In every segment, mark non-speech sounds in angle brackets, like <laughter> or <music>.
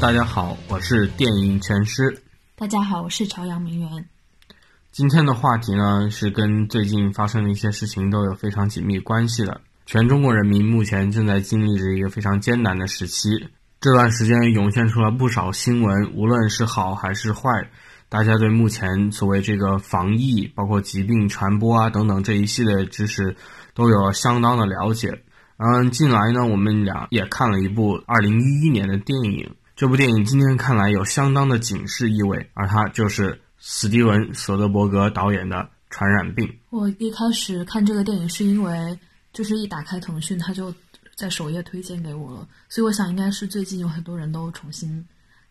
大家好，我是电影全师。大家好，我是朝阳名媛。今天的话题呢，是跟最近发生的一些事情都有非常紧密关系的。全中国人民目前正在经历着一个非常艰难的时期，这段时间涌现出了不少新闻，无论是好还是坏，大家对目前所谓这个防疫，包括疾病传播啊等等这一系列知识，都有相当的了解。嗯，近来呢，我们俩也看了一部二零一一年的电影，这部电影今天看来有相当的警示意味，而它就是。史蒂文·索德伯格导演的《传染病》，我一开始看这个电影是因为，就是一打开腾讯，它就在首页推荐给我了，所以我想应该是最近有很多人都重新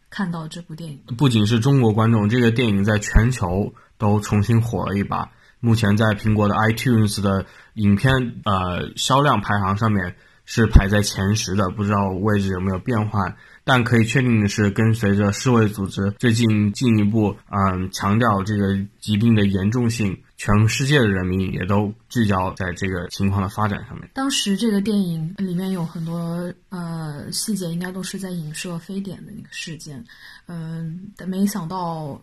看到这部电影。不仅是中国观众，这个电影在全球都重新火了一把。目前在苹果的 iTunes 的影片呃销量排行上面是排在前十的，不知道位置有没有变换。但可以确定的是，跟随着世卫组织最近进一步嗯强调这个疾病的严重性，全世界的人民也都聚焦在这个情况的发展上面。当时这个电影里面有很多呃细节，应该都是在影射非典的那个事件，嗯，但没想到。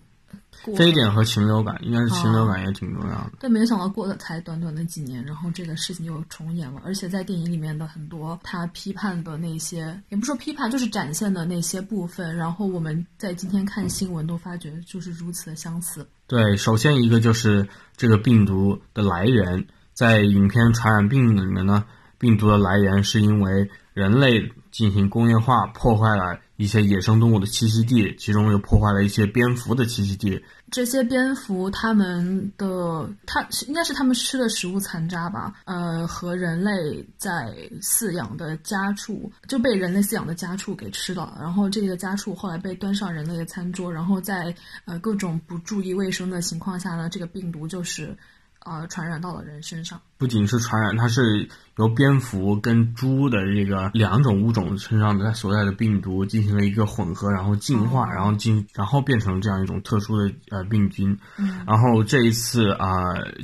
非典和禽流感，应该是禽流感也挺重要的。但没想到过了才短短的几年，然后这个事情又重演了。而且在电影里面的很多他批判的那些，也不说批判，就是展现的那些部分，然后我们在今天看新闻都发觉就是如此的相似。对，首先一个就是这个病毒的来源，在影片《传染病》里面呢，病毒的来源是因为人类进行工业化破坏了。一些野生动物的栖息地，其中又破坏了一些蝙蝠的栖息地。这些蝙蝠，它们的它应该是它们吃的食物残渣吧？呃，和人类在饲养的家畜就被人类饲养的家畜给吃了。然后这个家畜后来被端上人类的餐桌，然后在呃各种不注意卫生的情况下呢，这个病毒就是。呃，传染到了人身上，不仅是传染，它是由蝙蝠跟猪的这个两种物种身上的它所在的病毒进行了一个混合，然后进化，然后进，然后变成这样一种特殊的呃病菌。嗯然后这一次啊，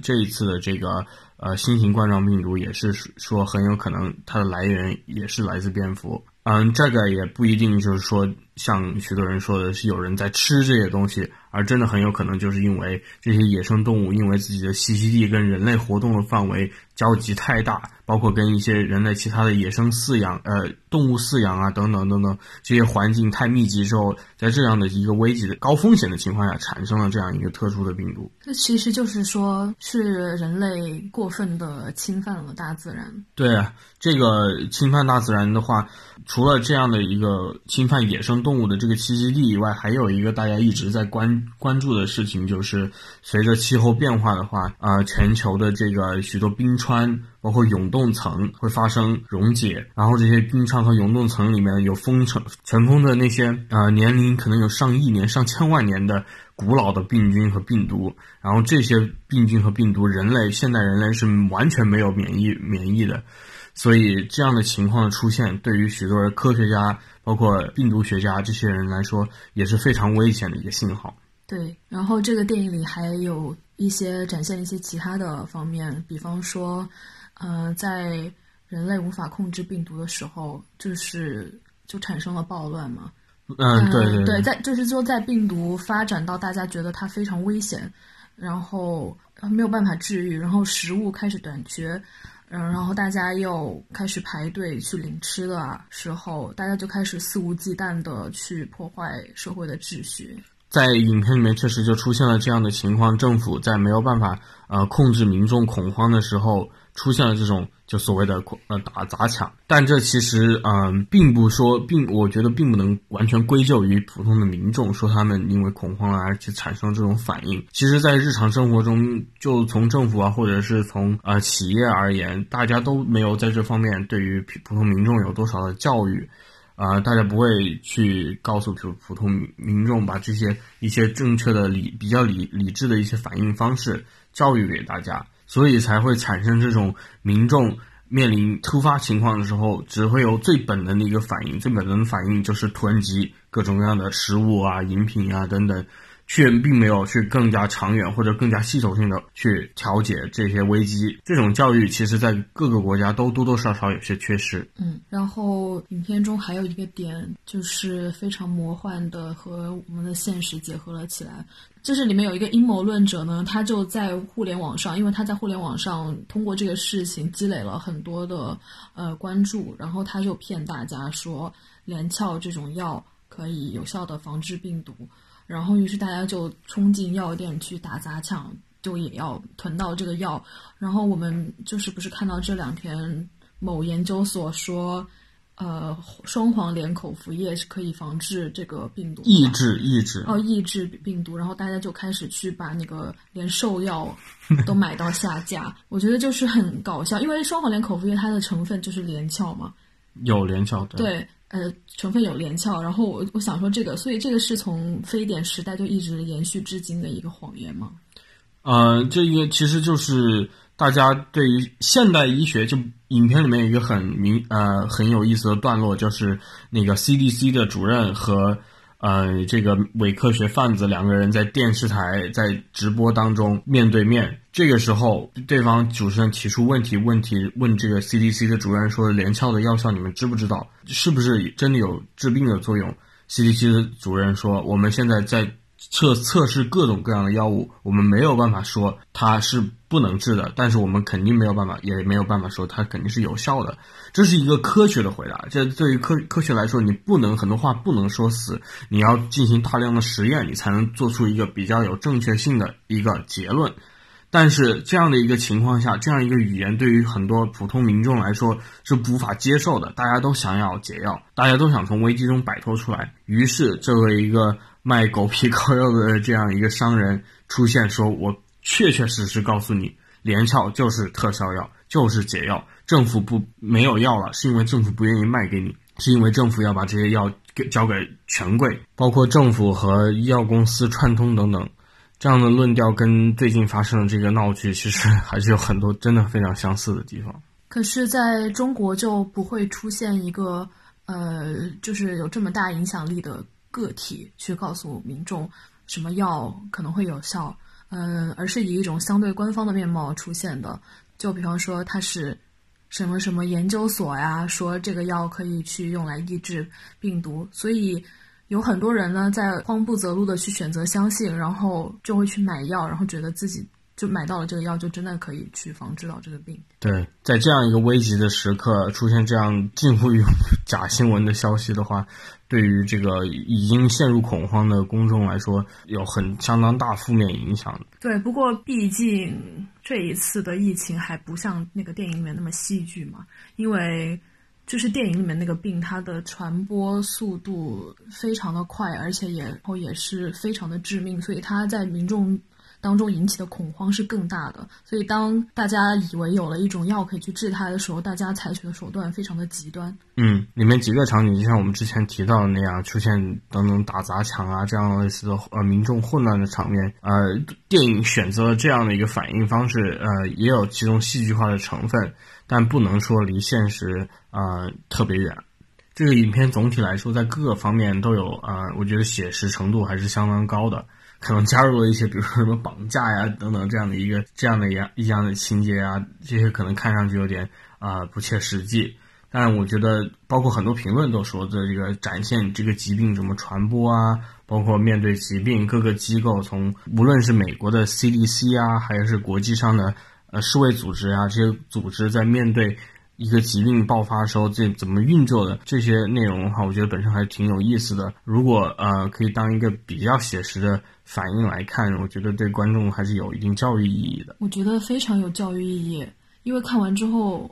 这一次的这个呃新型冠状病毒也是说很有可能它的来源也是来自蝙蝠。嗯，这个也不一定就是说像许多人说的是有人在吃这些东西。而真的很有可能就是因为这些野生动物因为自己的栖息地跟人类活动的范围交集太大，包括跟一些人类其他的野生饲养呃动物饲养啊等等等等这些环境太密集之后，在这样的一个危急的高风险的情况下，产生了这样一个特殊的病毒。这其实就是说是人类过分的侵犯了大自然。对啊，这个侵犯大自然的话，除了这样的一个侵犯野生动动物的这个栖息地以外，还有一个大家一直在关。关注的事情就是，随着气候变化的话，啊，全球的这个许多冰川，包括永冻层会发生溶解，然后这些冰川和永冻层里面有封尘尘封的那些，呃，年龄可能有上亿年、上千万年的古老的病菌和病毒，然后这些病菌和病毒，人类现代人类是完全没有免疫免疫的，所以这样的情况的出现，对于许多科学家，包括病毒学家这些人来说，也是非常危险的一个信号。对，然后这个电影里还有一些展现一些其他的方面，比方说，呃，在人类无法控制病毒的时候，就是就产生了暴乱嘛。嗯，对对对，在就是说，在病毒发展到大家觉得它非常危险，然后没有办法治愈，然后食物开始短缺，嗯，然后大家又开始排队去领吃的时候，大家就开始肆无忌惮的去破坏社会的秩序。在影片里面确实就出现了这样的情况，政府在没有办法呃控制民众恐慌的时候，出现了这种就所谓的呃打砸抢。但这其实嗯并不说并我觉得并不能完全归咎于普通的民众，说他们因为恐慌而去产生这种反应。其实，在日常生活中，就从政府啊或者是从呃企业而言，大家都没有在这方面对于普通民众有多少的教育。啊，大家不会去告诉普普通民众把这些一些正确的理比较理理智的一些反应方式教育给大家，所以才会产生这种民众面临突发情况的时候，只会有最本能的一个反应，最本能的反应就是囤积各种各样的食物啊、饮品啊等等。却并没有去更加长远或者更加系统性的去调节这些危机。这种教育其实，在各个国家都多多少少有些缺失。嗯，然后影片中还有一个点，就是非常魔幻的和我们的现实结合了起来。就是里面有一个阴谋论者呢，他就在互联网上，因为他在互联网上通过这个事情积累了很多的呃关注，然后他就骗大家说连翘这种药可以有效的防治病毒，然后于是大家就冲进药店去打砸抢，就也要囤到这个药。然后我们就是不是看到这两天某研究所说。呃，双黄连口服液是可以防治这个病毒，抑制抑制哦，抑制病毒，然后大家就开始去把那个连兽药 <laughs> 都买到下架。我觉得就是很搞笑，因为双黄连口服液它的成分就是连翘嘛，有连翘对，呃，成分有连翘。然后我我想说这个，所以这个是从非典时代就一直延续至今的一个谎言吗？呃，这个其实就是大家对于现代医学就。影片里面有一个很明呃很有意思的段落，就是那个 CDC 的主任和呃这个伪科学贩子两个人在电视台在直播当中面对面。这个时候，对方主持人提出问题，问题问这个 CDC 的主任说：“连翘的药效你们知不知道？是不是真的有治病的作用？”CDC 的主任说：“我们现在在。”测测试各种各样的药物，我们没有办法说它是不能治的，但是我们肯定没有办法，也没有办法说它肯定是有效的。这是一个科学的回答。这对于科科学来说，你不能很多话不能说死，你要进行大量的实验，你才能做出一个比较有正确性的一个结论。但是这样的一个情况下，这样一个语言对于很多普通民众来说是无法接受的。大家都想要解药，大家都想从危机中摆脱出来。于是，这为一个。卖狗皮膏药的这样一个商人出现，说：“我确确实实告诉你，连翘就是特效药，就是解药。政府不没有药了，是因为政府不愿意卖给你，是因为政府要把这些药给交给权贵，包括政府和医药公司串通等等。这样的论调跟最近发生的这个闹剧，其实 <laughs> 还是有很多真的非常相似的地方。可是，在中国就不会出现一个呃，就是有这么大影响力的。”个体去告诉民众什么药可能会有效，嗯，而是以一种相对官方的面貌出现的。就比方说，它是什么什么研究所呀，说这个药可以去用来抑制病毒，所以有很多人呢在慌不择路的去选择相信，然后就会去买药，然后觉得自己。就买到了这个药，就真的可以去防治到这个病。对，在这样一个危急的时刻，出现这样近乎于 <laughs> 假新闻的消息的话，对于这个已经陷入恐慌的公众来说，有很相当大负面影响。对，不过毕竟这一次的疫情还不像那个电影里面那么戏剧嘛，因为就是电影里面那个病，它的传播速度非常的快，而且也然后也是非常的致命，所以它在民众。当中引起的恐慌是更大的，所以当大家以为有了一种药可以去治它的时候，大家采取的手段非常的极端。嗯，里面几个场景就像我们之前提到的那样，出现等等打砸抢啊这样类似的呃民众混乱的场面。呃，电影选择了这样的一个反应方式，呃，也有其中戏剧化的成分，但不能说离现实呃特别远。这个影片总体来说在各个方面都有呃，我觉得写实程度还是相当高的。可能加入了一些，比如说什么绑架呀等等这样的一个这样的一样一样的情节啊，这些可能看上去有点啊不切实际。但我觉得，包括很多评论都说的这个展现这个疾病怎么传播啊，包括面对疾病各个机构，从无论是美国的 CDC 啊，还是国际上的呃世卫组织啊，这些组织在面对。一个疾病爆发的时候，这怎么运作的这些内容的话，我觉得本身还是挺有意思的。如果呃可以当一个比较写实的反应来看，我觉得对观众还是有一定教育意义的。我觉得非常有教育意义，因为看完之后，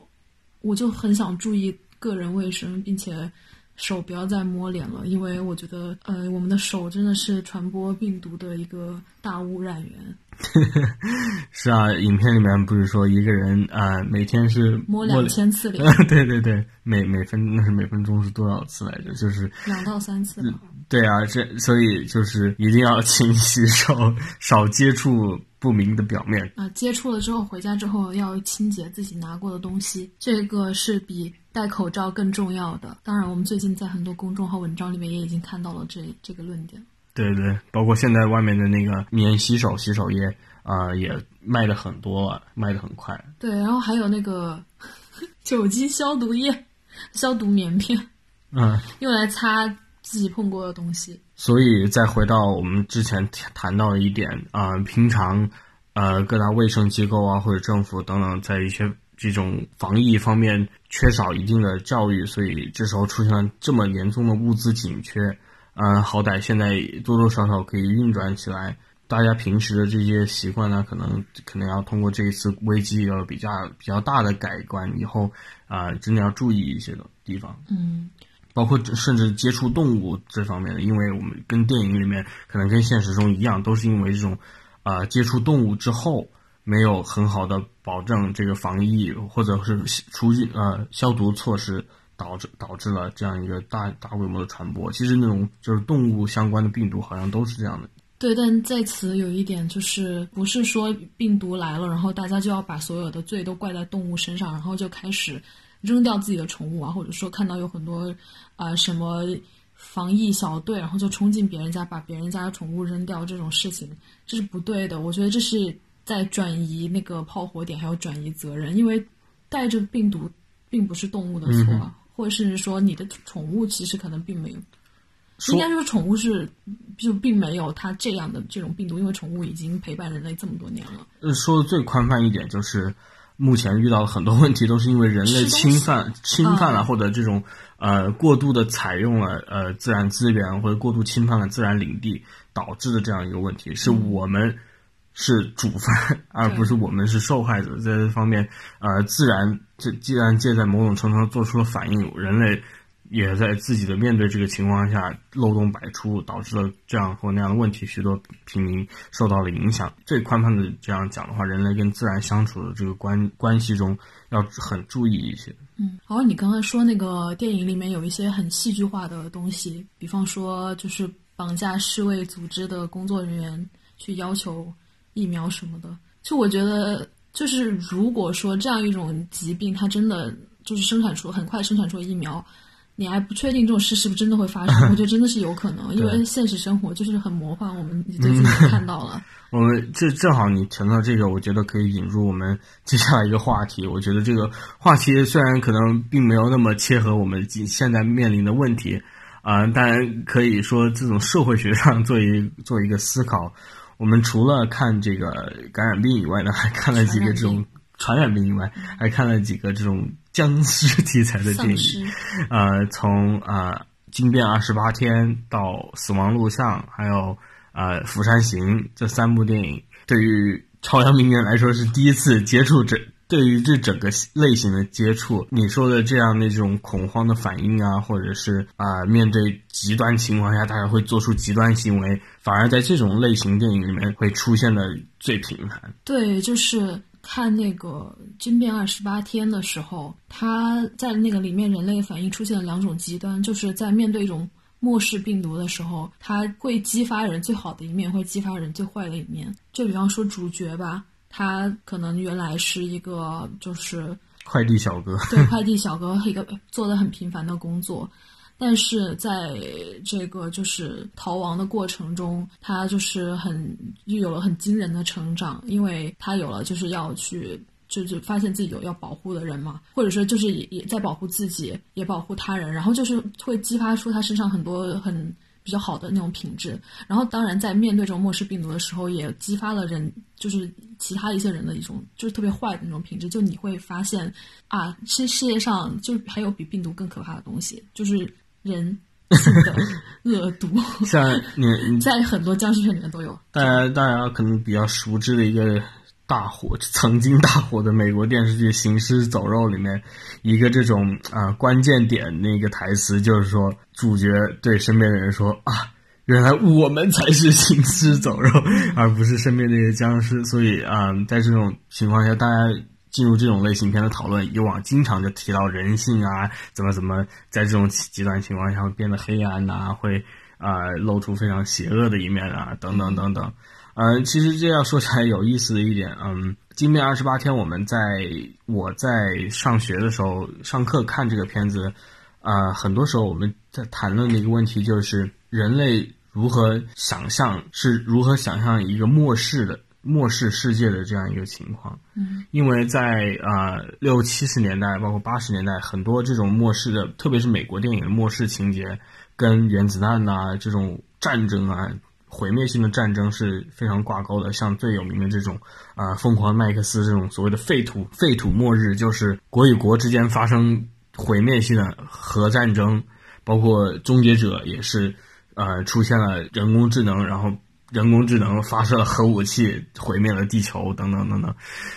我就很想注意个人卫生，并且手不要再摸脸了，因为我觉得呃我们的手真的是传播病毒的一个大污染源。<laughs> 是啊，影片里面不是说一个人啊，每天是摸两千次脸？<laughs> 对对对，每每分那是每分钟是多少次来着？就是两到三次。对啊，这所以就是一定要勤洗手，少接触不明的表面啊。接触了之后，回家之后要清洁自己拿过的东西，这个是比戴口罩更重要的。当然，我们最近在很多公众号文章里面也已经看到了这这个论点。对对，包括现在外面的那个免洗手洗手液啊、也卖的很多了，卖的很快。对，然后还有那个 <laughs> 酒精消毒液、消毒棉片，嗯，用来擦自己碰过的东西。所以再回到我们之前谈谈到的一点啊、平常呃各大卫生机构啊或者政府等等，在一些这种防疫方面缺少一定的教育，所以这时候出现了这么严重的物资紧缺。嗯、好歹现在多多少少可以运转起来。大家平时的这些习惯呢，可能可能要通过这一次危机有比较比较大的改观，以后啊、真的要注意一些的地方。嗯，包括甚至接触动物这方面的，因为我们跟电影里面可能跟现实中一样，都是因为这种呃接触动物之后没有很好的保证这个防疫或者是除菌呃消毒措施，导致导致了这样一个大大规模的传播。其实那种就是动物相关的病毒好像都是这样的。对，但在此有一点就是，不是说病毒来了，然后大家就要把所有的罪都怪在动物身上，然后就开始扔掉自己的宠物啊，或者说看到有很多啊、呃什么防疫小队，然后就冲进别人家把别人家的宠物扔掉这种事情，这是不对的。我觉得这是在转移那个炮火点，还有转移责任，因为带着病毒并不是动物的错啊，或者是说你的宠物其实可能并没有。应该说，宠物是就并没有它这样的这种病毒，因为宠物已经陪伴人类这么多年了。呃，说的最宽泛一点，就是目前遇到的很多问题都是因为人类侵犯、侵犯了啊或者这种呃过度的采用了呃自然资源或者过度侵犯了自然领地导致的这样一个问题，是我们是主犯，而不是我们是受害者。在这方面，呃，自然这既然界在某种程度上做出了反应，人类。也在自己的面对这个情况下漏洞百出，导致了这样或那样的问题，许多平民受到了影响。最宽泛的这样讲的话，人类跟自然相处的这个关关系中，要很注意一些。嗯，然后你刚才说那个电影里面有一些很戏剧化的东西，比方说就是绑架世卫组织的工作人员去要求疫苗什么的。就我觉得，就是如果说这样一种疾病，它真的就是生产出很快生产出疫苗。你还不确定这种事是不是真的会发生？<laughs> 我觉得真的是有可能，因为现实生活就是很魔幻，我们最近看到了。<laughs> 我们这正好你提到这个，我觉得可以引入我们接下来一个话题。我觉得这个话题虽然可能并没有那么切合我们今现在面临的问题，啊、但可以说这种社会学上做一做一个思考。我们除了看这个感染病以外呢，还看了几个这种传染病以外，还看了几个这种僵尸题材的电影。呃，从呃《惊变二十八天》到《死亡录像》，还有呃《釜山行》这三部电影，对于朝阳名人来说是第一次接触这。对于这整个类型的接触，你说的这样的这种恐慌的反应啊，或者是啊、面对极端情况下，大家会做出极端行为，反而在这种类型电影里面会出现的最频繁。对，就是看那个《惊变二十八天》的时候，他在那个里面人类反应出现了两种极端，就是在面对一种末世病毒的时候，它会激发人最好的一面，会激发人最坏的一面。就比方说主角吧，他可能原来是一个就是快递小哥，对 <laughs> 快递小哥一个做的很平凡的工作，但是在这个就是逃亡的过程中，他就是很又有了很惊人的成长，因为他有了就是要去。就就发现自己有要保护的人嘛，或者说就是也也在保护自己，也保护他人，然后就是会激发出他身上很多很比较好的那种品质。然后当然在面对这种末世病毒的时候，也激发了人就是其他一些人的一种就是特别坏的那种品质。就你会发现啊，其实世界上就还有比病毒更可怕的东西，就是人性的恶毒，<laughs> 像你你在很多僵尸片里面都有。大家大家可能比较熟知的一个大火，曾经大火的美国电视剧《行尸走肉》里面，一个这种啊、呃关键点那个台词就是说，主角对身边的人说啊。原来我们才是行尸走肉，而不是身边那些僵尸。所以啊、呃在这种情况下，大家进入这种类型片的讨论，以往经常就提到人性啊，怎么怎么在这种极端情况下会变得黑暗呐、会啊、呃露出非常邪恶的一面啊，等等等等。呃，其实这样说起来有意思的一点，嗯，《惊变二十八天》，我们在我在上学的时候上课看这个片子，呃，很多时候我们在谈论的一个问题就是，人类如何想象是如何想象一个末世的末世世界的这样一个情况。嗯，因为在啊六七十年代，包括八十年代，很多这种末世的，特别是美国电影的末世情节，跟原子弹呐、这种战争啊。毁灭性的战争是非常挂钩的，像最有名的这种啊、疯狂麦克斯这种所谓的废土废土末日，就是国与国之间发生毁灭性的核战争，包括终结者也是呃出现了人工智能，然后人工智能发射了核武器，毁灭了地球等等等等。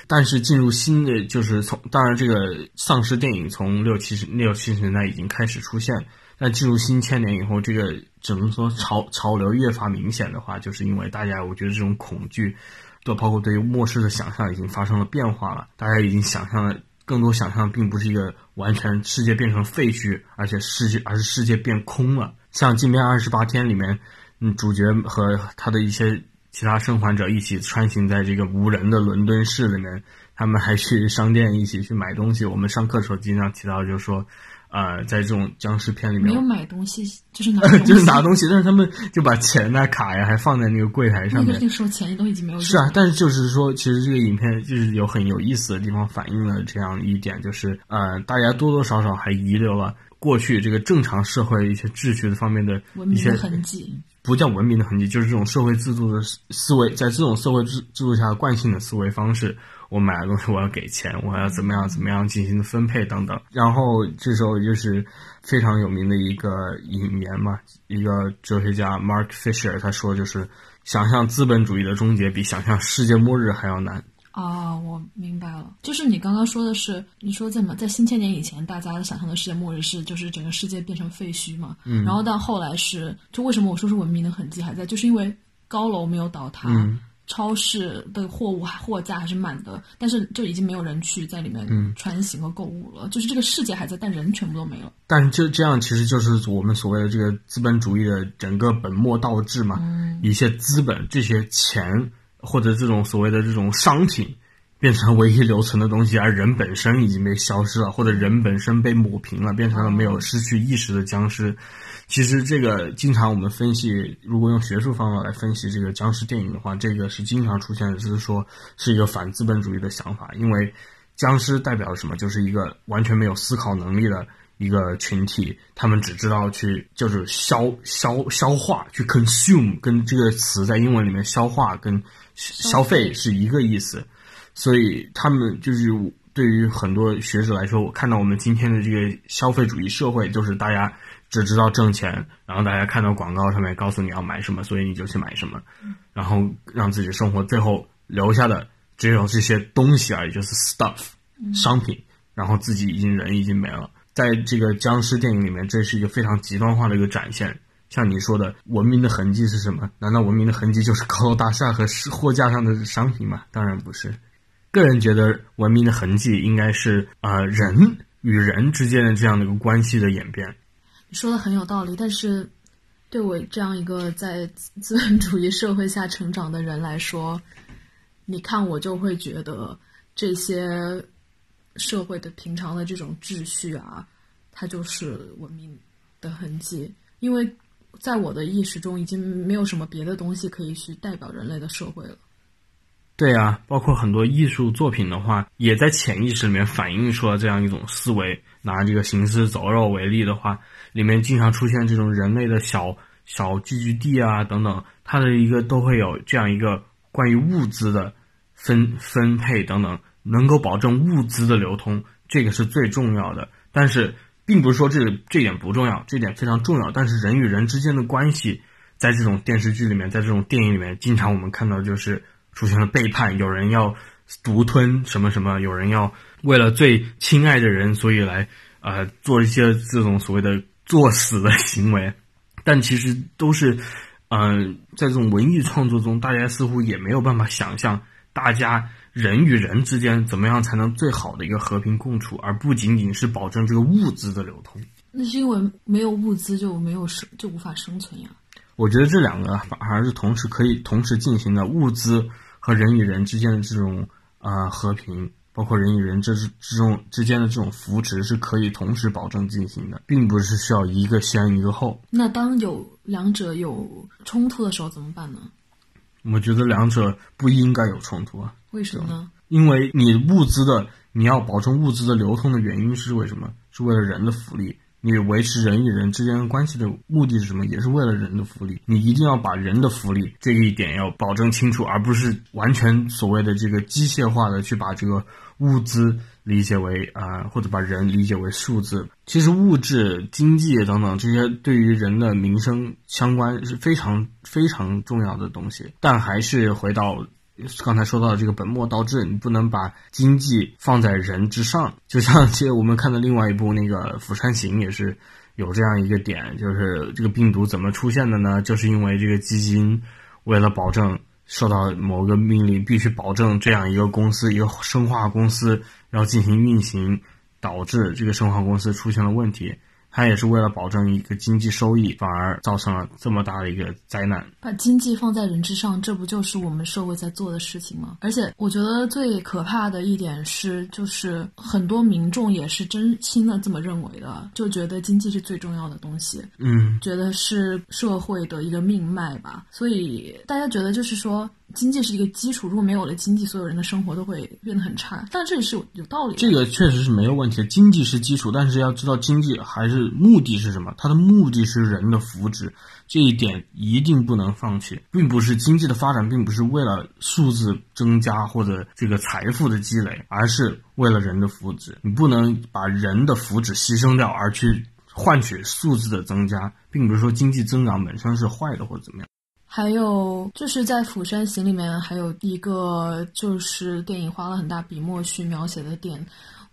但是进入新的就是从当然这个丧尸电影从六七十六七十年代已经开始出现，但进入新千年以后，这个只能说潮潮流越发明显的话，就是因为大家我觉得这种恐惧，都包括对于末世的想象已经发生了变化了，大家已经想象了。更多想象并不是一个完全世界变成废墟，而且世界而是世界变空了。像《禁变二十八天》里面，嗯，主角和他的一些其他生还者一起穿行在这个无人的伦敦市里面，他们还去商店一起去买东西。我们上课的时候经常提到，就是说，呃，在这种僵尸片里面没有，买东西，就是拿 <laughs> 东西就是拿东西，但是他们就把钱呐、卡呀还放在那个柜台上面那个那。个时候钱都已经没有用是啊，但是就是说，其实这个影片就是有很有意思的地方，反映了这样一点，就是呃，大家多多少少还遗留了过去这个正常社会一些秩序的方面的一些文明的痕迹。不叫文明的痕迹，就是这种社会制度的思维，在这种社会制制度下的惯性的思维方式。我买了东西，我要给钱，我要怎么样怎么样进行分配等等。然后这时候就是非常有名的一个引言嘛，一个哲学家 Mark Fisher 他说，就是想象资本主义的终结比想象世界末日还要难。啊，我明白了，就是你刚刚说的是，你说在么，在新千年以前，大家想象的世界末日是就是整个世界变成废墟嘛，嗯，然后到后来是，就为什么我说是文明的痕迹还在，就是因为高楼没有倒塌，嗯。超市的货物还货架还是满的，但是就已经没有人去在里面穿行和购物了，就是这个世界还在，但人全部都没了。但是就这样，其实就是我们所谓的这个资本主义的整个本末倒置嘛。一些资本、这些钱或者这种所谓的这种商品，变成唯一留存的东西，而人本身已经被消失了，或者人本身被抹平了，变成了没有失去意识的僵尸。其实这个经常我们分析，如果用学术方法来分析这个僵尸电影的话，这个是经常出现的，就是说是一个反资本主义的想法，因为僵尸代表什么？就是一个完全没有思考能力的一个群体，他们只知道去就是消消消化，去 consume，跟这个词在英文里面消化跟消费是一个意思，所以他们就是对于很多学者来说，我看到我们今天的这个消费主义社会，就是大家只知道挣钱，然后大家看到广告上面告诉你要买什么，所以你就去买什么，然后让自己生活最后留下的只有这些东西而已，就是 stuff 商品，然后自己已经人已经没了。在这个僵尸电影里面，这是一个非常极端化的一个展现。像你说的，文明的痕迹是什么？难道文明的痕迹就是高楼大厦和货架上的商品吗？当然不是。个人觉得，文明的痕迹应该是呃人与人之间的这样的一个关系的演变。你说的很有道理，但是对我这样一个在资本主义社会下成长的人来说，你看我就会觉得这些社会的平常的这种秩序啊，它就是文明的痕迹，因为在我的意识中已经没有什么别的东西可以去代表人类的社会了。对啊，包括很多艺术作品的话，也在潜意识里面反映出了这样一种思维。拿这个行尸走肉为例的话，里面经常出现这种人类的小小聚居地啊等等，它的一个都会有这样一个关于物资的分分配等等，能够保证物资的流通，这个是最重要的。但是，并不是说这这点不重要，这点非常重要。但是人与人之间的关系，在这种电视剧里面，在这种电影里面，经常我们看到就是出现了背叛，有人要独吞什么什么，有人要为了最亲爱的人，所以来呃做一些这种所谓的作死的行为，但其实都是嗯、在这种文艺创作中，大家似乎也没有办法想象大家人与人之间怎么样才能最好的一个和平共处，而不仅仅是保证这个物资的流通。那是因为没有物资就没有生就无法生存呀。我觉得这两个反而是同时可以同时进行的，物资和人与人之间的这种呃和平，包包括人与人之之中之间的这种扶持是可以同时保证进行的，并不是需要一个先一个后。那当有两者有冲突的时候怎么办呢？我觉得两者不应该有冲突啊。为什么呢？因为你物资的你要保证物资的流通的原因是为什么？是为了人的福利。你维持人与人之间关系的目的是什么？也是为了人的福利。你一定要把人的福利这一点要保证清楚，而不是完全所谓的这个机械化的去把这个物资理解为啊，或者把人理解为数字。其实物质、经济等等这些对于人的民生相关是非常非常重要的东西，但还是回到。刚才说到的这个本末倒置，你不能把经济放在人之上。就像其实我们看的另外一部那个《釜山行》也是有这样一个点，就是这个病毒怎么出现的呢？就是因为这个基金为了保证受到某个命令，必须保证这样一个公司，一个生化公司要进行运行，导致这个生化公司出现了问题。他也是为了保证一个经济收益，反而造成了这么大的一个灾难。把经济放在人之上，这不就是我们社会在做的事情吗？而且，我觉得最可怕的一点是，就是很多民众也是真心的这么认为的，就觉得经济是最重要的东西。嗯，觉得是社会的一个命脉吧。所以大家觉得就是说。经济是一个基础，如果没有了经济，所有人的生活都会变得很差。但这也是有有道理。这个确实是没有问题的，经济是基础，但是要知道经济还是目的是什么？它的目的是人的福祉，这一点一定不能放弃。并不是经济的发展，并不是为了数字增加或者这个财富的积累，而是为了人的福祉。你不能把人的福祉牺牲掉，而去换取数字的增加，并不是说经济增长本身是坏的或者怎么样。还有就是在《釜山行》里面，还有一个就是电影花了很大笔墨去描写的点，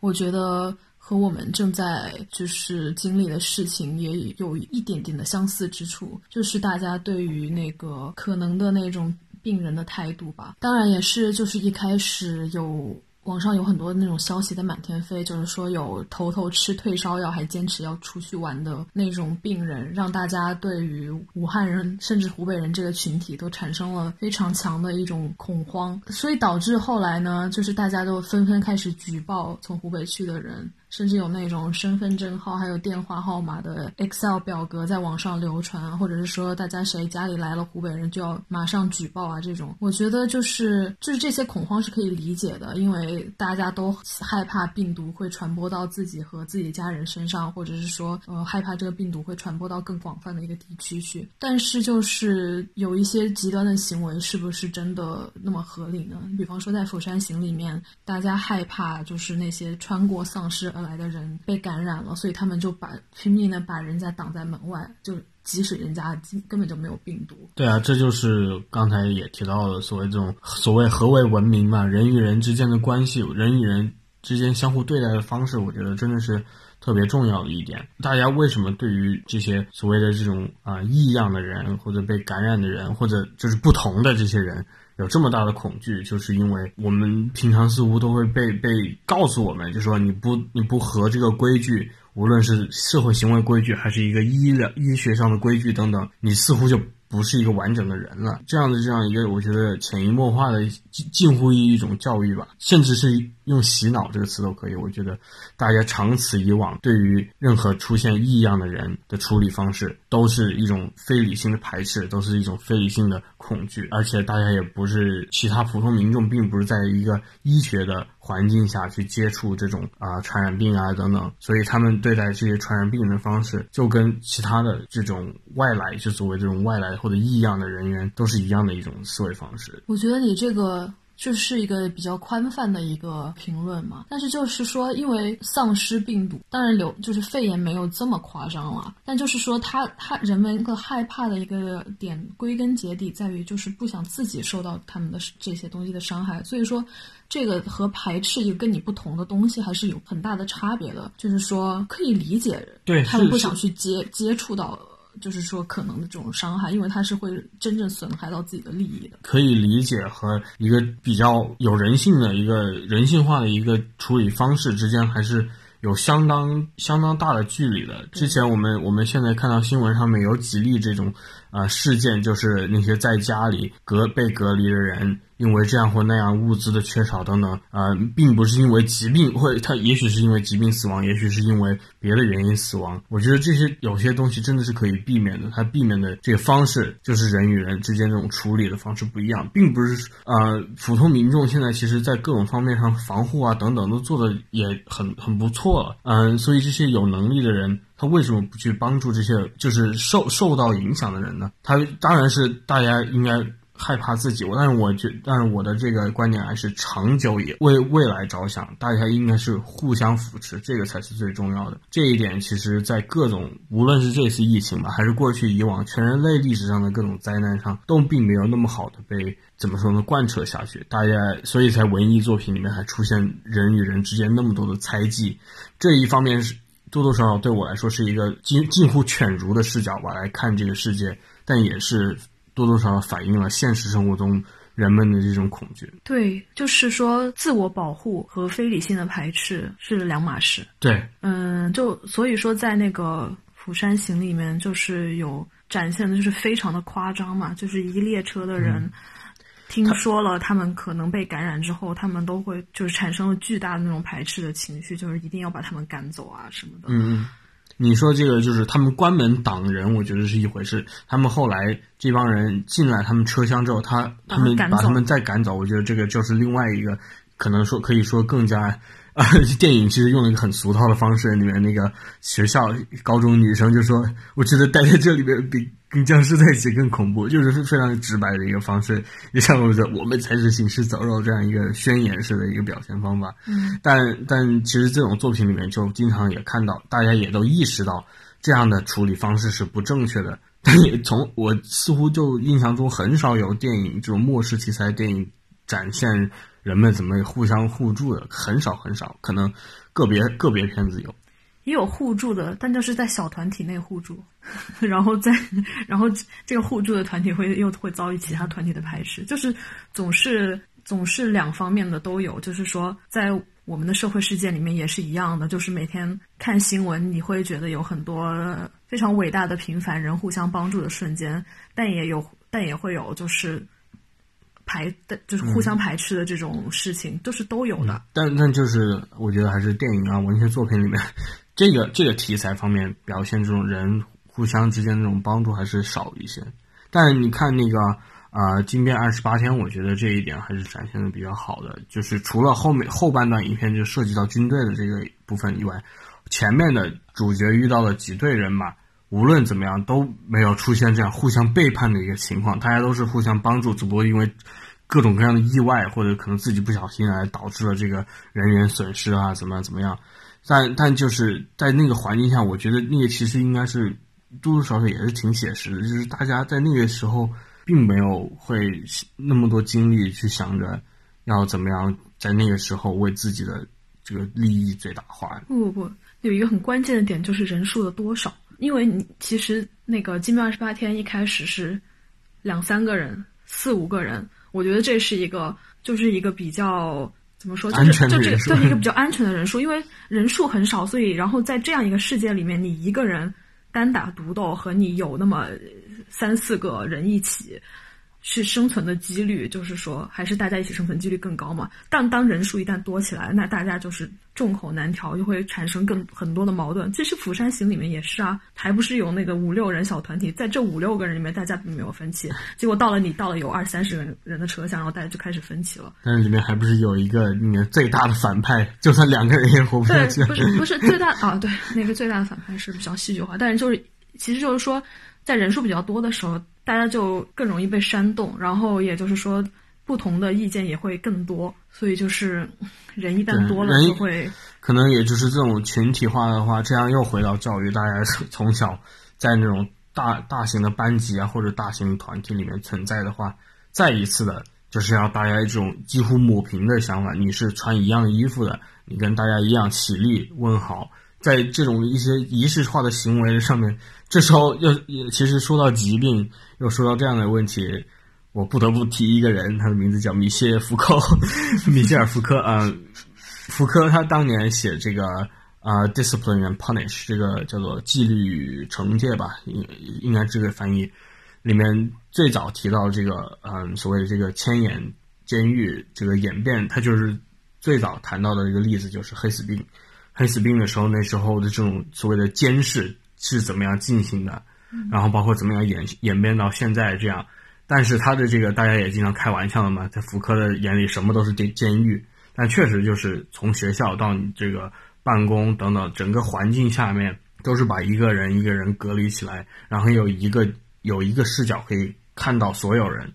我觉得和我们正在就是经历的事情也有一点点的相似之处，就是大家对于那个可能的那种病人的态度吧。当然也是就是一开始有。网上有很多那种消息在满天飞，就是说有偷偷吃退烧药还坚持要出去玩的那种病人，让大家对于武汉人甚至湖北人这个群体都产生了非常强的一种恐慌，所以导致后来呢，就是大家都纷纷开始举报从湖北去的人。甚至有那种身份证号还有电话号码的 Excel 表格在网上流传，或者是说大家谁家里来了湖北人就要马上举报啊，这种我觉得就是就是这些恐慌是可以理解的，因为大家都害怕病毒会传播到自己和自己家人身上，或者是说呃害怕这个病毒会传播到更广泛的一个地区去。但是就是有一些极端的行为，是不是真的那么合理呢？比方说在《釜山行》里面，大家害怕就是那些穿过丧尸。来的人被感染了，所以他们就把拼命的把人家挡在门外，就即使人家根本就没有病毒。对啊，这就是刚才也提到的所谓这种所谓何为文明嘛，人与人之间的关系，人与人之间相互对待的方式，我觉得真的是特别重要的一点。大家为什么对于这些所谓的这种啊异样的人，或者被感染的人，或者就是不同的这些人？有这么大的恐惧，就是因为我们平常似乎都会被被告诉我们，就说你不你不合这个规矩，无论是社会行为规矩，还是一个医疗医学上的规矩等等，你似乎就。不是一个完整的人了，这样的这样一个，我觉得潜移默化的近近乎于一种教育吧，甚至是用洗脑这个词都可以。我觉得大家长此以往，对于任何出现异样的人的处理方式，都是一种非理性的排斥，都是一种非理性的恐惧，而且大家也不是其他普通民众，并不是在一个医学的。环境下去接触这种啊传染病啊等等，所以他们对待这些传染病人的方式，就跟其他的这种外来，就所谓这种外来或者异样的人员，都是一样的一种思维方式。我觉得你这个。就是一个比较宽泛的一个评论嘛，但是就是说，因为丧尸病毒，当然流就是肺炎没有这么夸张了，但就是说，他他人们一个害怕的一个点，归根结底在于就是不想自己受到他们的这些东西的伤害，所以说，这个和排斥一个跟你不同的东西还是有很大的差别的，就是说可以理解，对他们不想去接接触到。就是说，可能的这种伤害，因为它是会真正损害到自己的利益的。可以理解和一个比较有人性的一个人性化的一个处理方式之间，还是有相当相当大的距离的。之前我们我们现在看到新闻上面有几例这种啊事件，就是那些在家里隔被隔离的人。因为这样或那样物资的缺少等等，呃，并不是因为疾病，或他也许是因为疾病死亡，也许是因为别的原因死亡。我觉得这些有些东西真的是可以避免的，它避免的这个方式就是人与人之间这种处理的方式不一样，并不是呃普通民众现在其实在各种方面上防护啊等等都做的也很很不错了，嗯，所以这些有能力的人。他为什么不去帮助这些就是受受到影响的人呢？他当然是大家应该害怕自己，我但是我觉，但是我的这个观点还是长久也为未来着想，大家应该是互相扶持，这个才是最重要的。这一点其实，在各种无论是这次疫情吧，还是过去以往全人类历史上的各种灾难上，都并没有那么好的被怎么说呢贯彻下去。大家所以，在文艺作品里面还出现人与人之间那么多的猜忌，这一方面是。多多少少对我来说是一个近近乎犬儒的视角吧来看这个世界，但也是多多少少反映了现实生活中人们的这种恐惧。对，就是说自我保护和非理性的排斥是两码事。对，嗯，就所以说在那个《釜山行》里面，就是有展现的就是非常的夸张嘛，就是一列车的人。听说了，他们可能被感染之后，他们都会就是产生了巨大的那种排斥的情绪，就是一定要把他们赶走啊什么的。嗯，你说这个就是他们关门挡人，我觉得是一回事。他们后来这帮人进来他们车厢之后，他他们把他们再赶走，我觉得这个就是另外一个可能说可以说更加啊，<laughs> 电影其实用了一个很俗套的方式，里面那个学校高中女生就说：“我觉得待在这里边比。”跟僵尸在一起更恐怖，就是非常直白的一个方式，也像我说我们才是行尸走肉这样一个宣言式的一个表现方法。嗯，但但其实这种作品里面就经常也看到，大家也都意识到这样的处理方式是不正确的。但也从我似乎就印象中很少有电影这种末世题材电影展现人们怎么互相互助的，很少很少，可能个别个别片子有。也有互助的，但就是在小团体内互助，<laughs> 然后在，然后这个互助的团体会又会遭遇其他团体的排斥，就是总是总是两方面的都有。就是说，在我们的社会世界里面也是一样的，就是每天看新闻，你会觉得有很多非常伟大的平凡人互相帮助的瞬间，但也有，但也会有就是排的，就是互相排斥的这种事情，都是都有的。但但就是我觉得还是电影啊，文学作品里面。这个这个题材方面表现这种人互相之间那种帮助还是少一些，但你看那个啊《惊变二十八天》，我觉得这一点还是展现的比较好的。就是除了后面后半段影片就涉及到军队的这个部分以外，前面的主角遇到了几队人马，无论怎么样都没有出现这样互相背叛的一个情况，大家都是互相帮助，只不过因为各种各样的意外或者可能自己不小心而导致了这个人员损失啊，怎么样怎么样。但但就是在那个环境下，我觉得那个其实应该是多多少少也是挺写实的，就是大家在那个时候并没有会那么多精力去想着要怎么样在那个时候为自己的这个利益最大化。不不不，有一个很关键的点就是人数的多少，因为你其实那个《金边二十八天》一开始是两三个人、四五个人，我觉得这是一个就是一个比较。怎么说？就是就这个对一个比较安全的人数，因为人数很少，所以然后在这样一个世界里面，你一个人单打独斗和你有那么三四个人一起。去生存的几率，就是说，还是大家一起生存几率更高嘛？但当人数一旦多起来，那大家就是众口难调，就会产生更很多的矛盾。其实《釜山行》里面也是啊，还不是有那个五六人小团体，在这五六个人里面，大家并没有分歧。结果到了你到了有二三十人人的车厢，然后大家就开始分歧了。但是里面还不是有一个里面最大的反派，就算两个人也活不下去。不是不是最大啊，对，那个最大的反派是比较戏剧化，但是就是其实就是说，在人数比较多的时候。大家就更容易被煽动，然后也就是说，不同的意见也会更多，所以就是人一旦多了就会，可能也就是这种群体化的话，这样又回到教育，大家从小在那种大大型的班级啊或者大型团体里面存在的话，再一次的就是要大家一种几乎抹平的想法，你是穿一样衣服的，你跟大家一样起立问好，在这种一些仪式化的行为上面。这时候又也其实说到疾病，又说到这样的问题，我不得不提一个人，他的名字叫米歇尔·福克，<laughs> 米歇尔·福克啊，福克他当年写这个啊《Discipline and Punish》这个叫做纪律与惩戒吧，应应该这个翻译里面最早提到这个嗯所谓的这个千眼监狱这个演变，它就是最早谈到的一个例子，就是黑死病。黑死病的时候，那时候的这种所谓的监视是怎么样进行的，然后包括怎么样演演变到现在这样。但是他的这个大家也经常开玩笑的嘛，在福柯的眼里，什么都是监监狱。但确实就是从学校到你这个办公等等，整个环境下面都是把一个人一个人隔离起来，然后有一个有一个视角可以看到所有人。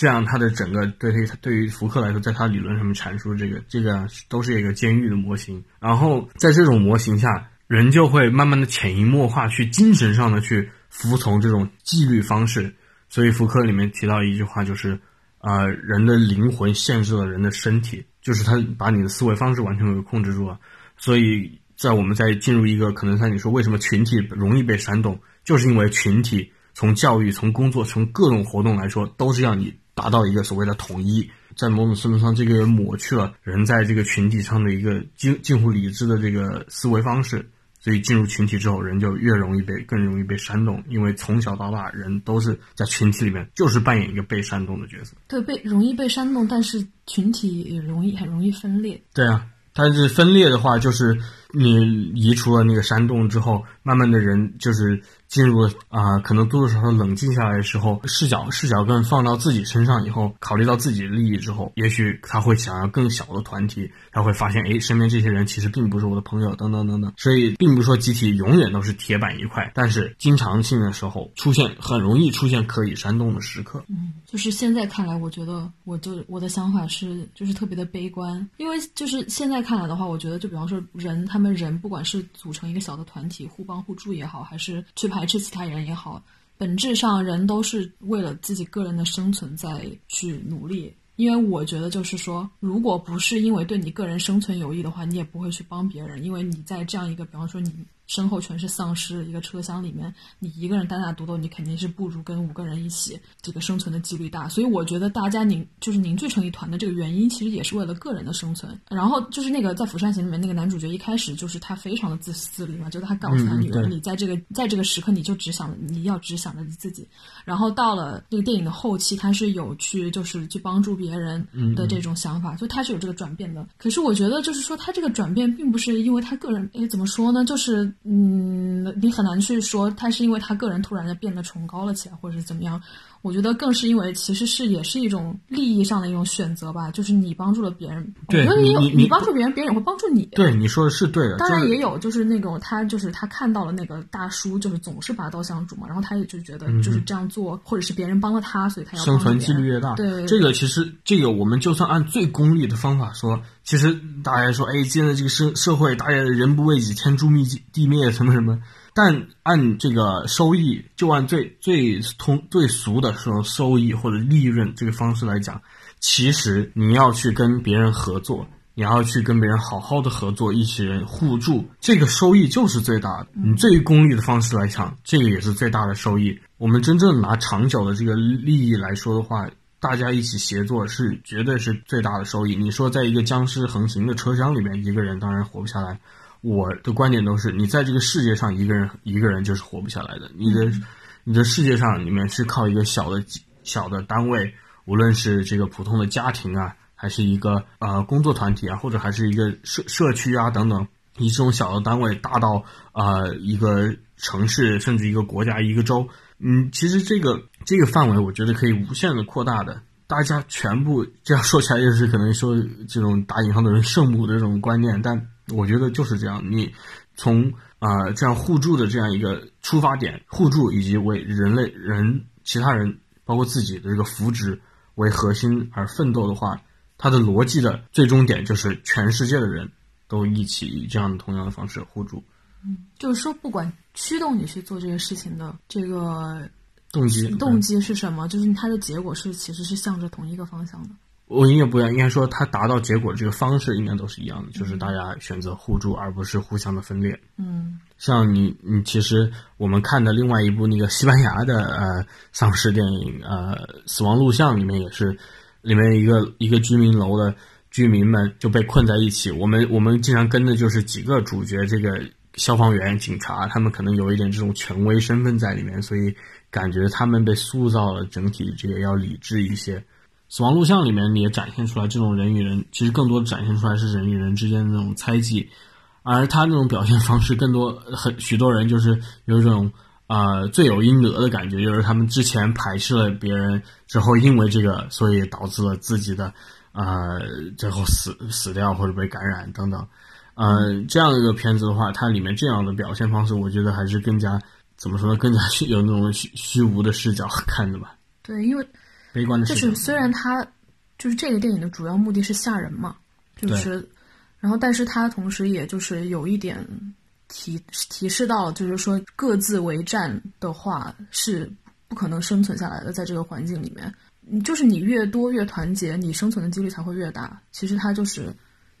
这样，他的整个对于对于福克来说，在他理论上面阐述这个这个都是一个监狱的模型。然后在这种模型下，人就会慢慢的潜移默化去精神上的去服从这种纪律方式。所以福克里面提到一句话，就是呃，人的灵魂限制了人的身体，就是他把你的思维方式完全给控制住了。所以在我们在进入一个可能像你说为什么群体容易被煽动，就是因为群体从教育、从工作、从各种活动来说，都是让你。达到一个所谓的统一，在某种程度上，这个抹去了人在这个群体上的一个近近乎理智的这个思维方式，所以进入群体之后，人就越容易被更容易被煽动，因为从小到大，人都是在群体里面就是扮演一个被煽动的角色。对，被容易被煽动，但是群体也容易很容易分裂。对啊，但是分裂的话，就是你移除了那个煽动之后，慢慢的人就是。进入啊，可能多多少少冷静下来的时候，视角视角更放到自己身上以后，考虑到自己的利益之后，也许他会想要更小的团体，他会发现，哎，身边这些人其实并不是我的朋友，等等等等。所以，并不是说集体永远都是铁板一块，但是经常性的时候出现，很容易出现可以煽动的时刻。嗯，就是现在看来，我觉得，我就我的想法是，就是特别的悲观，因为就是现在看来的话，我觉得，就比方说人，他们人不管是组成一个小的团体，互帮互助也好，还是去排。排斥其他人也好，本质上人都是为了自己个人的生存在去努力。因为我觉得，就是说，如果不是因为对你个人生存有益的话，你也不会去帮别人。因为你在这样一个，比方说你。身后全是丧尸的一个车厢里面，你一个人单打独斗，你肯定是不如跟五个人一起这个生存的几率大。所以我觉得大家凝就是凝聚成一团的这个原因，其实也是为了个人的生存。然后就是那个在《釜山行》里面那个男主角一开始就是他非常的自私自利嘛，就是他告诉他女儿，你在这个在这个时刻你就只想你要只想着你自己。然后到了那个电影的后期，他是有去就是去帮助别人的这种想法，所以他是有这个转变的。可是我觉得就是说他这个转变并不是因为他个人，哎，怎么说呢？就是。嗯，你很难去说他是因为他个人突然的变得崇高了起来，或者是怎么样。我觉得更是因为其实是也是一种利益上的一种选择吧，就是你帮助了别人，对，你你你帮助别人，别人也会帮助你。对，你说的是对的。当然也有就是那种他就是他看到了那个大叔就是总是拔刀相助嘛，然后他也就觉得就是这样做，或者是别人帮了他，所以他要生存几率越大。对，这个其实这个我们就算按最功利的方法说，其实大家说，哎，现在这个社社会，大家人不为己，天诛灭地灭，什么什么。但按这个收益，就按最最通最俗的说收益或者利润这个方式来讲，其实你要去跟别人合作，你要去跟别人好好的合作，一起人互助，这个收益就是最大的。你最功利的方式来讲，这个也是最大的收益。我们真正拿长久的这个利益来说的话，大家一起协作是绝对是最大的收益。你说在一个僵尸横行的车厢里面，一个人当然活不下来。我的观点都是，你在这个世界上一个人一个人就是活不下来的。你的你的世界上里面是靠一个小的小的单位，无论是这个普通的家庭啊，还是一个呃工作团体啊，或者还是一个社社区啊等等，以这种小的单位大到呃一个城市，甚至一个国家一个州，嗯，其实这个这个范围我觉得可以无限的扩大的。大家全部这样说起来，就是可能说这种打引号的人圣母的这种观念，但。我觉得就是这样，你从啊这样互助的这样一个出发点，互助以及为人类人其他人包括自己的这个福祉为核心而奋斗的话，它的逻辑的最终点就是全世界的人都一起以这样的同样的方式互助。嗯，就是说，不管驱动你去做这个事情的这个动机动机是什么，就是它的结果是其实是向着同一个方向的。我应该不一样，应该说它达到结果这个方式应该都是一样的，就是大家选择互助而不是互相的分裂。嗯，像你，你其实我们看的另外一部那个西班牙的呃丧尸电影呃《死亡录像》里面也是，里面一个一个居民楼的居民们就被困在一起。我们我们经常跟的就是几个主角，这个消防员、警察，他们可能有一点这种权威身份在里面，所以感觉他们被塑造了整体这个要理智一些。死亡录像里面也展现出来，这种人与人其实更多的展现出来是人与人之间的那种猜忌，而他那种表现方式更多很许多人就是有一种呃罪有应得的感觉，就是他们之前排斥了别人之后，因为这个所以导致了自己的呃最后死死掉或者被感染等等，呃这样一个片子的话，它里面这样的表现方式，我觉得还是更加怎么说呢，更加 <laughs> 有那种虚虚无的视角看的吧，对，因为。悲观的就是虽然它就是这个电影的主要目的是吓人嘛，就是，然后但是它同时也就是有一点提提示到，就是说各自为战的话是不可能生存下来的，在这个环境里面，就是你越多越团结，你生存的几率才会越大。其实它就是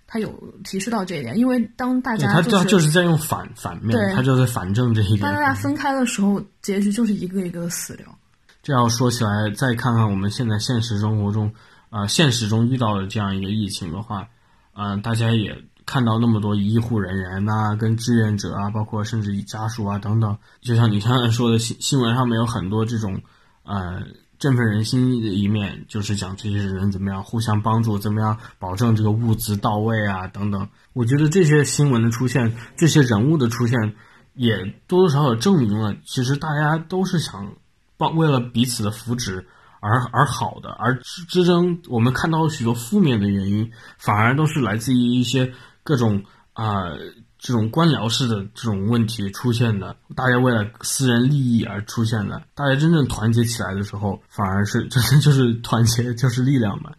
它有提示到这一点，因为当大家他就是在用反反面，他就在反正这一点。当大家分开的时候，结局就是一个一个的死掉。这要说起来，再看看我们现在现实生活中，啊，现实中遇到的这样一个疫情的话，嗯，大家也看到那么多医护人员呐，跟志愿者啊，包括甚至家属啊等等，就像你刚才说的新新闻上面有很多这种，呃，振奋人心的一面，就是讲这些人怎么样互相帮助，怎么样保证这个物资到位啊等等。我觉得这些新闻的出现，这些人物的出现，也多多少少证明了，其实大家都是想。为了彼此的福祉而而好的，而之争，我们看到许多负面的原因，反而都是来自于一些各种啊这种官僚式的这种问题出现的。大家为了私人利益而出现的，大家真正团结起来的时候，反而是真的 <laughs> 就是团结就是力量嘛。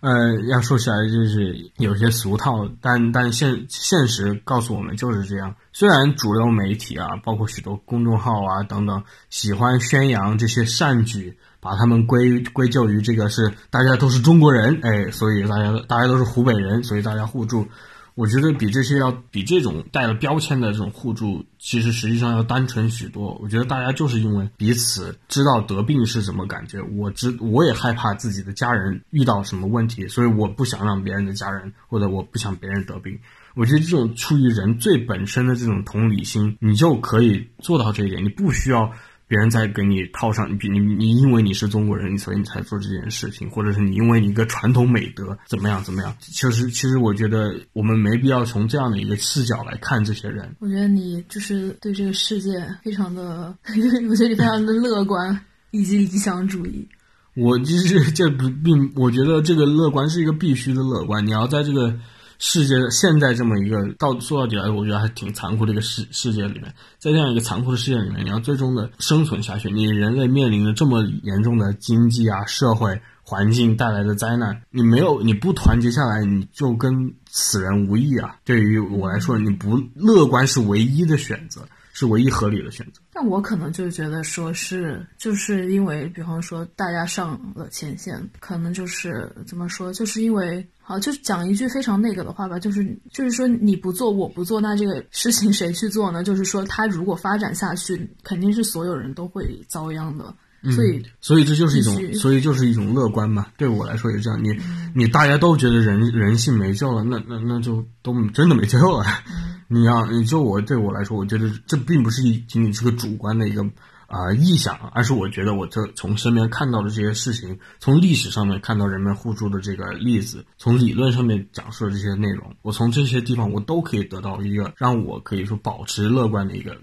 呃，要说起来就是有些俗套，但但现现实告诉我们就是这样。虽然主流媒体啊，包括许多公众号啊等等，喜欢宣扬这些善举，把他们归归咎于这个是大家都是中国人，哎，所以大家大家都是湖北人，所以大家互助。我觉得比这些要比这种带了标签的这种互助，其实实际上要单纯许多。我觉得大家就是因为彼此知道得病是什么感觉，我知我也害怕自己的家人遇到什么问题，所以我不想让别人的家人或者我不想别人得病。我觉得这种出于人最本身的这种同理心，你就可以做到这一点，你不需要。别人在给你套上你你你因为你是中国人，所以你才做这件事情，或者是你因为你一个传统美德怎么样怎么样？其实其实我觉得我们没必要从这样的一个视角来看这些人。我觉得你就是对这个世界非常的，<laughs> 我觉得你非常的乐观 <laughs> 以及理想主义。我就是这不并，我觉得这个乐观是一个必须的乐观。你要在这个。世界现在这么一个到说到底来，我觉得还挺残酷的一个世世界里面，在这样一个残酷的世界里面，你要最终的生存下去，你人类面临着这么严重的经济啊、社会环境带来的灾难，你没有你不团结下来，你就跟死人无异啊！对于我来说，你不乐观是唯一的选择。是唯一合理的选择，但我可能就觉得说是，就是因为，比方说大家上了前线，可能就是怎么说，就是因为，好，就讲一句非常那个的话吧，就是就是说你不做，我不做，那这个事情谁去做呢？就是说，他如果发展下去，肯定是所有人都会遭殃的。所以，所以这就是一种，所以就是一种乐观嘛。对我来说也是这样。你，你大家都觉得人人性没救了，那那那就都真的没救了。你要，你就我对我来说，我觉得这并不是一仅仅是个主观的一个啊臆想，而是我觉得我这从身边看到的这些事情，从历史上面看到人们互助的这个例子，从理论上面讲述的这些内容，我从这些地方我都可以得到一个让我可以说保持乐观的一个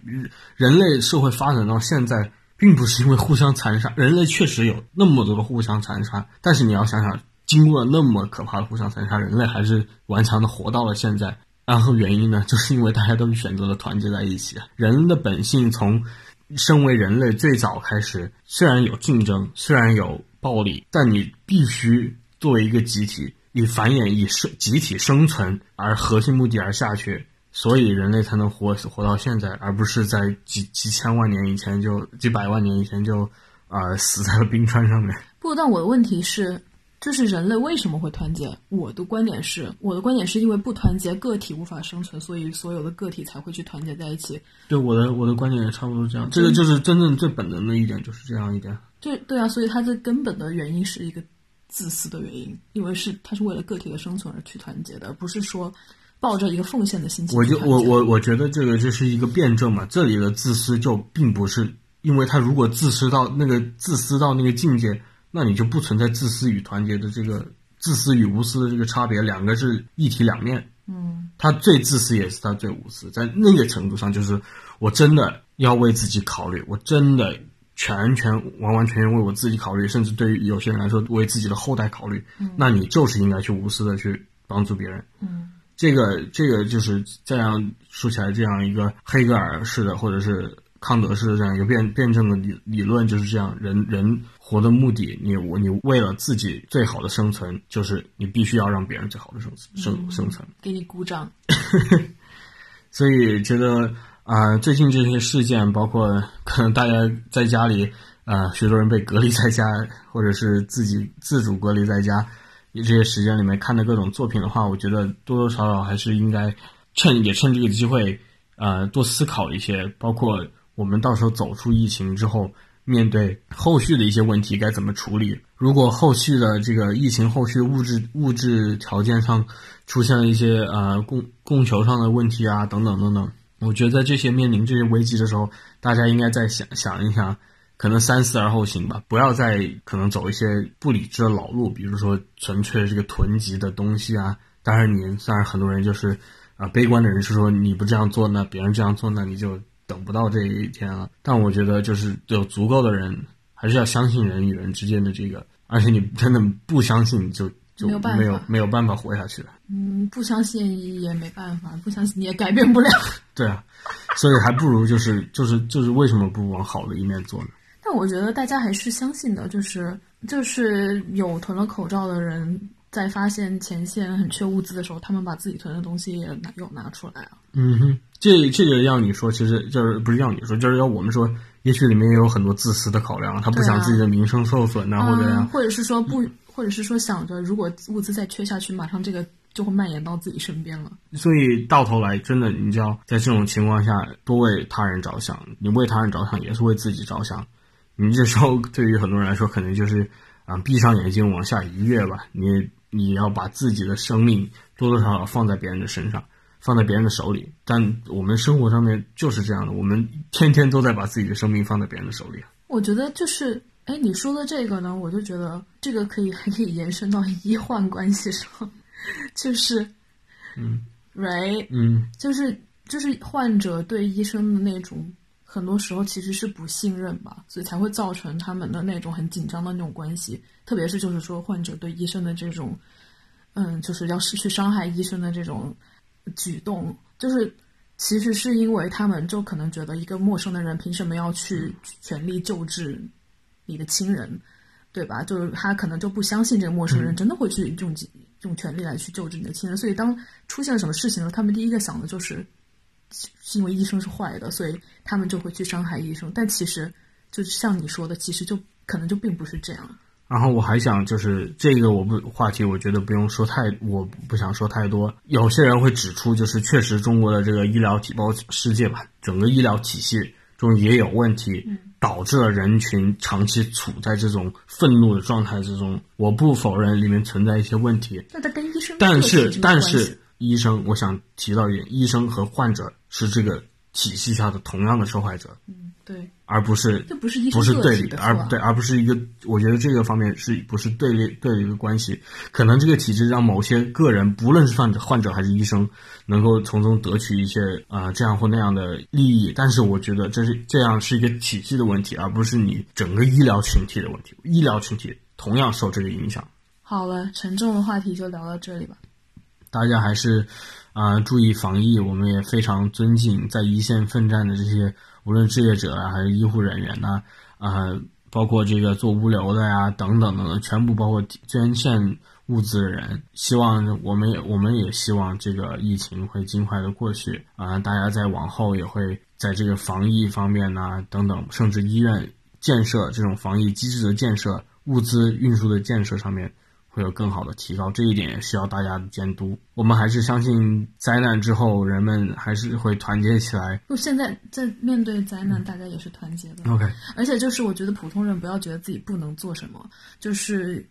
人类社会发展到现在。并不是因为互相残杀，人类确实有那么多的互相残杀，但是你要想想，经过了那么可怕的互相残杀，人类还是顽强的活到了现在。然后原因呢，<laughs> 就是因为大家都选择了团结在一起。人的本性从身为人类最早开始，虽然有竞争，虽然有暴力，但你必须作为一个集体，以繁衍、以生集体生存而核心目的而下去。所以人类才能活活到现在，而不是在几几千万年以前就几百万年以前就啊死在了冰川上面。<laughs> 不，但我的问题是，就是人类为什么会团结？我的观点是，我的观点是因为不团结，个体无法生存，所以所有的个体才会去团结在一起。对，我的我的观点也差不多这样。这个就是真正最本能的一点，就是这样一点。对对啊，所以它最根本的原因是一个自私的原因，因为是它是为了个体的生存而去团结的，不是说。抱着一个奉献的心情，我就我我我觉得这个就是一个辩证嘛。这里的自私就并不是，因为他如果自私到那个自私到那个境界，那你就不存在自私与团结的这个自私与无私的这个差别，两个是一体两面。嗯他最自私也是他最无私，在那个程度上，就是我真的要为自己考虑，我真的全全完完全全为我自己考虑，甚至对于有些人来说，为自己的后代考虑，嗯那你就是应该去无私的去帮助别人。嗯这个这个就是这样说起来，这样一个黑格尔式的，或者是康德式的这样一个辩辩证的理理论，就是这样。人人活的目的，你我你为了自己最好的生存，就是你必须要让别人最好的生生生存。给你鼓掌。<laughs> 所以觉得啊、呃最近这些事件，包括可能大家在家里，呃，许多人被隔离在家，或者是自己自主隔离在家，这些时间里面看的各种作品的话，我觉得多多少少还是应该趁也趁这个机会，呃，多思考一些，包括我们到时候走出疫情之后。面对后续的一些问题该怎么处理？如果后续的这个疫情后续物质物质条件上出现了一些呃供供求上的问题啊，等等等等，我觉得在这些面临这些危机的时候，大家应该再想想一想，可能三思而后行吧，不要再可能走一些不理智的老路，比如说纯粹这个囤积的东西啊。当然你，当然很多人就是啊、悲观的人是说你不这样做，那别人这样做，那你就。等不到这一天了，但我觉得就是有足够的人，还是要相信人与人之间的这个，而且你真的不相信就就没有没有没有办法活下去了。嗯，不相信也没办法，不相信你也改变不了。<laughs> 对啊，所以还不如就是就是就是为什么不往好的一面做呢？但我觉得大家还是相信的，就是就是有囤了口罩的人，在发现前线很缺物资的时候，他们把自己囤的东西也拿又拿出来啊。嗯哼，这这个要你说，其实就是不是要你说，就是要我们说，也许里面也有很多自私的考量，他不想自己的名声受损呐、或者嗯，呀，或者是说不，或者是说想着如果物资再缺下去，马上这个就会蔓延到自己身边了。所以到头来，真的你就要在这种情况下多为他人着想，你为他人着想也是为自己着想。你这时候对于很多人来说，可能就是啊、闭上眼睛往下一跃吧。你你要把自己的生命多多少少放在别人的身上，放在别人的手里。但我们生活上面就是这样的，我们天天都在把自己的生命放在别人的手里。我觉得就是，哎，你说的这个呢，我就觉得这个可以还 <laughs> 可以延伸到医患关系上，就是，嗯，right，嗯就是就是患者对医生的那种，很多时候其实是不信任吧，所以才会造成他们的那种很紧张的那种关系，特别是就是说患者对医生的这种，嗯，就是要失去伤害医生的这种举动，就是其实是因为他们就可能觉得一个陌生的人凭什么要去全力救治你的亲人，对吧？就是他可能就不相信这个陌生人真的会去用用权力来去救治你的亲人，所以当出现了什么事情呢，他们第一个想的就是是因为医生是坏的，所以他们就会去伤害医生。但其实就像你说的，其实就可能就并不是这样。然后我还想就是这个我不话题，我觉得不用说太，我不想说太多。有些人会指出，就是确实中国的这个医疗体，包世界吧，整个医疗体系中也有问题，导致了人群长期处在这种愤怒的状态之中。我不否认里面存在一些问题，那他跟医生但是但是医生，我想提到一点，医生和患者是这个体系下的同样的受害者，嗯，对，而不是这不是医生不是对立的，而对，而不是一个，我觉得这个方面是不是对立对立的关系？可能这个体制让某些个人，不论是患者、患者还是医生，能够从中得取一些啊、呃这样或那样的利益，但是我觉得这是这样是一个体系的问题，而不是你整个医疗群体的问题。医疗群体同样受这个影响。好了，沉重的话题就聊到这里吧。大家还是啊、注意防疫，我们也非常尊敬在一线奋战的这些无论志愿者啊还是医护人员呐啊、包括这个做物流的呀等等等等，全部包括捐献物资的人。希望我们也我们也希望这个疫情会尽快的过去啊、大家在往后也会在这个防疫方面呐、等等，甚至医院建设这种防疫机制的建设、物资运输的建设上面。会有更好的提高，这一点也需要大家的监督。我们还是相信灾难之后，人们还是会团结起来。就现在在面对灾难，大家也是团结的。OK，而且就是我觉得普通人不要觉得自己不能做什么，就是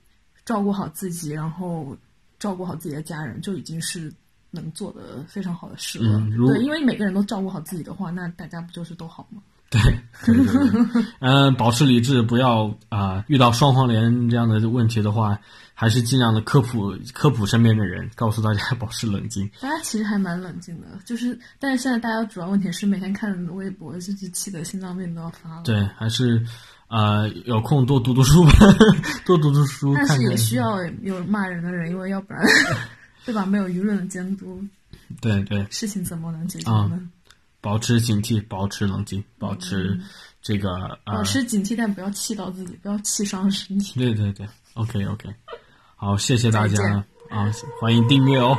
照顾好自己，然后照顾好自己的家人，就已经是能做的非常好的事了。嗯对，因为每个人都照顾好自己的话，那大家不就是都好吗？对，对对对嗯，保持理智，不要啊、遇到双黄连这样的问题的话，还是尽量的科普科普身边的人，告诉大家 <laughs> 保持冷静。大家其实还蛮冷静的，就是，但是现在大家主要问题是每天看微博，就是气得心脏病都要发了。对，还是呃有空多读读书吧，<laughs> 多读读书，但是也需要有骂人的人，因为要不然，<laughs> 对吧？没有舆论的监督，对对，事情怎么能解决啊呢？保持警惕，保持冷静，保持这个呃保，持警惕，但不要气到自己，不要气伤身体。对对对，OK OK，好，谢谢大家。啊，欢迎订阅哦。